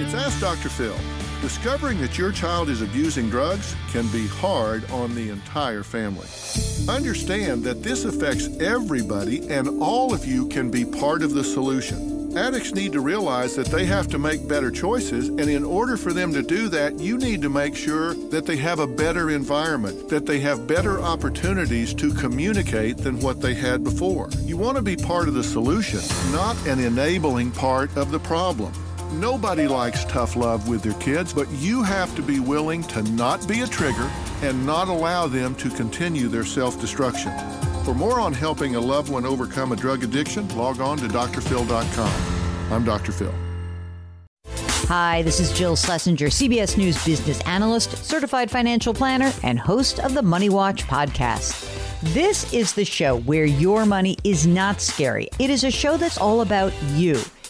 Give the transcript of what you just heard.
It's Ask Dr. Phil. Discovering that your child is abusing drugs can be hard on the entire family. Understand that this affects everybody, and all of you can be part of the solution. Addicts need to realize that they have to make better choices, and in order for them to do that, you need to make sure that they have a better environment, that they have better opportunities to communicate than what they had before. You want to be part of the solution, not an enabling part of the problem. Nobody likes tough love with their kids, but you have to be willing to not be a trigger and not allow them to continue their self destruction. For more on helping a loved one overcome a drug addiction, log on to drphil.com. I'm Dr. Phil. Hi, this is Jill Schlesinger, CBS News business analyst, certified financial planner, and host of the Money Watch podcast. This is the show where your money is not scary. It is a show that's all about you.